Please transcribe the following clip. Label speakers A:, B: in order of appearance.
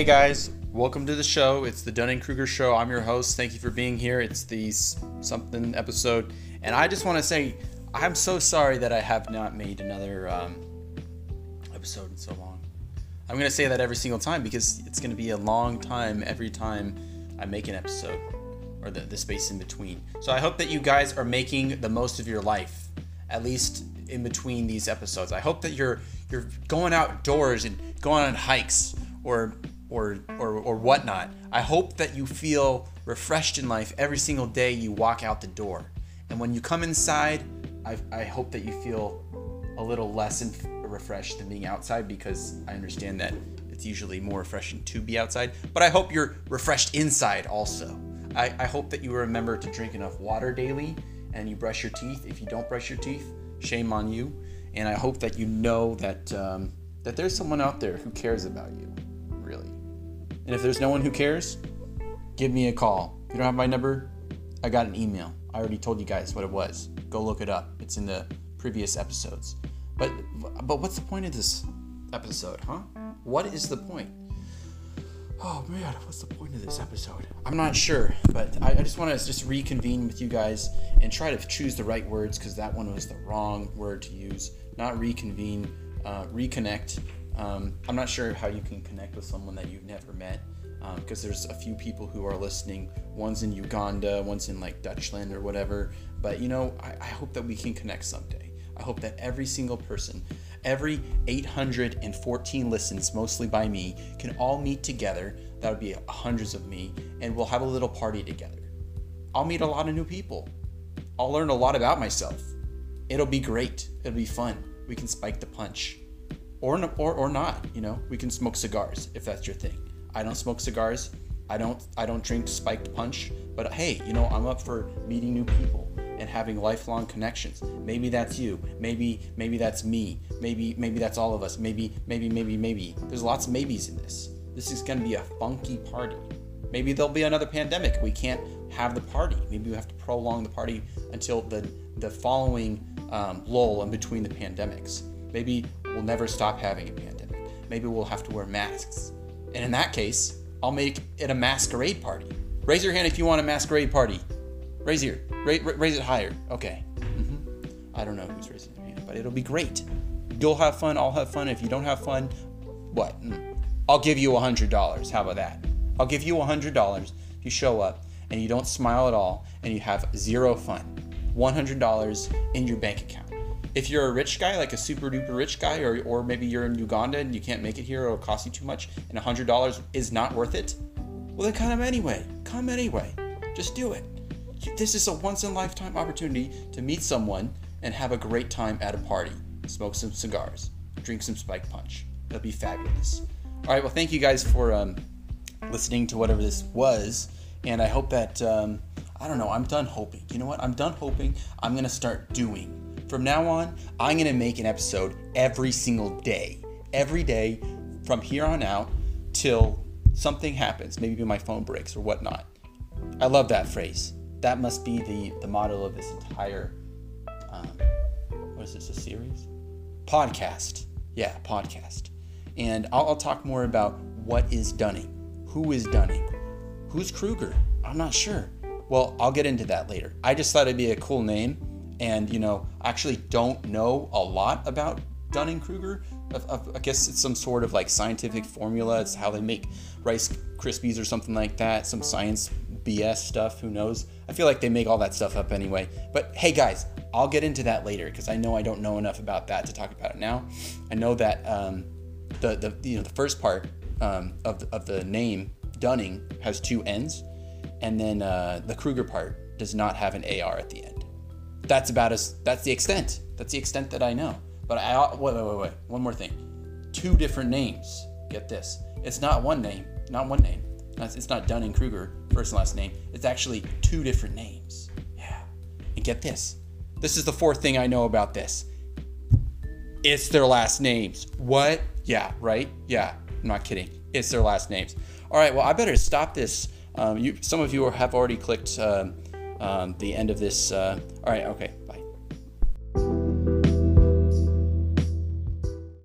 A: Hey guys, welcome to the show. It's the Dunning Kruger Show. I'm your host. Thank you for being here. It's the something episode, and I just want to say I'm so sorry that I have not made another um, episode in so long. I'm gonna say that every single time because it's gonna be a long time every time I make an episode or the, the space in between. So I hope that you guys are making the most of your life, at least in between these episodes. I hope that you're you're going outdoors and going on hikes or or or, or whatnot. I hope that you feel refreshed in life every single day you walk out the door. And when you come inside, I, I hope that you feel a little less inf- refreshed than being outside because I understand that it's usually more refreshing to be outside. But I hope you're refreshed inside also. I, I hope that you remember to drink enough water daily and you brush your teeth. If you don't brush your teeth, shame on you. And I hope that you know that um, that there's someone out there who cares about you. And if there's no one who cares, give me a call. If you don't have my number, I got an email. I already told you guys what it was. Go look it up. It's in the previous episodes. But but what's the point of this episode, huh? What is the point? Oh man, what's the point of this episode? I'm not sure, but I, I just want to just reconvene with you guys and try to choose the right words because that one was the wrong word to use. Not reconvene, uh, reconnect. Um, I'm not sure how you can connect with someone that you've never met because um, there's a few people who are listening. One's in Uganda, one's in like Dutchland or whatever. But you know, I, I hope that we can connect someday. I hope that every single person every 814 listens, mostly by me, can all meet together. That would be hundreds of me, and we'll have a little party together. I'll meet a lot of new people. I'll learn a lot about myself. It'll be great. It'll be fun. We can spike the punch. Or, or, or not, you know, we can smoke cigars if that's your thing. I don't smoke cigars. I don't I don't drink spiked punch, but hey, you know, I'm up for meeting new people and having lifelong connections. Maybe that's you. Maybe maybe that's me. Maybe maybe that's all of us. Maybe maybe maybe maybe. There's lots of maybes in this. This is going to be a funky party. Maybe there'll be another pandemic. We can't have the party. Maybe we have to prolong the party until the the following um, lull in between the pandemics. Maybe we'll never stop having a pandemic. Maybe we'll have to wear masks. And in that case, I'll make it a masquerade party. Raise your hand if you want a masquerade party. Raise your raise, raise it higher. Okay. Mm-hmm. I don't know who's raising their hand, but it'll be great. You'll have fun. I'll have fun. If you don't have fun, what? Mm. I'll give you a hundred dollars. How about that? I'll give you a hundred dollars if you show up and you don't smile at all and you have zero fun. One hundred dollars in your bank account. If you're a rich guy, like a super duper rich guy, or, or maybe you're in Uganda and you can't make it here or it'll cost you too much and a hundred dollars is not worth it, well then come anyway. Come anyway. Just do it this is a once in a lifetime opportunity to meet someone and have a great time at a party. Smoke some cigars, drink some spike punch. That'll be fabulous. All right, well, thank you guys for um, listening to whatever this was, and I hope that um, I don't know. I'm done hoping. You know what? I'm done hoping. I'm gonna start doing. From now on, I'm gonna make an episode every single day, every day from here on out till something happens. Maybe my phone breaks or whatnot. I love that phrase. That must be the the motto of this entire um, what is this a series? Podcast. Yeah podcast. And I'll, I'll, talk more about what is dunning. Who is dunning? Who's kruger? I'm not sure. Well i'll get into that later. I just thought it'd be a cool name and you know i actually don't know a lot about dunning kruger I guess it's some sort of like scientific formula. It's how they make Rice Krispies or something like that. Some science BS stuff. Who knows? I feel like they make all that stuff up anyway. But hey, guys, I'll get into that later because I know I don't know enough about that to talk about it now. I know that um, the the you know the first part um, of the, of the name Dunning has two N's, and then uh, the Kruger part does not have an AR at the end. That's about as that's the extent. That's the extent that I know. But I wait wait wait wait one more thing. Two different names. Get this. It's not one name. Not one name. It's not Dunning Kruger, first and last name. It's actually two different names. Yeah. And get this. This is the fourth thing I know about this. It's their last names. What? Yeah, right? Yeah, I'm not kidding. It's their last names. All right, well, I better stop this. Um, you, some of you have already clicked um, um, the end of this. Uh, all right, okay.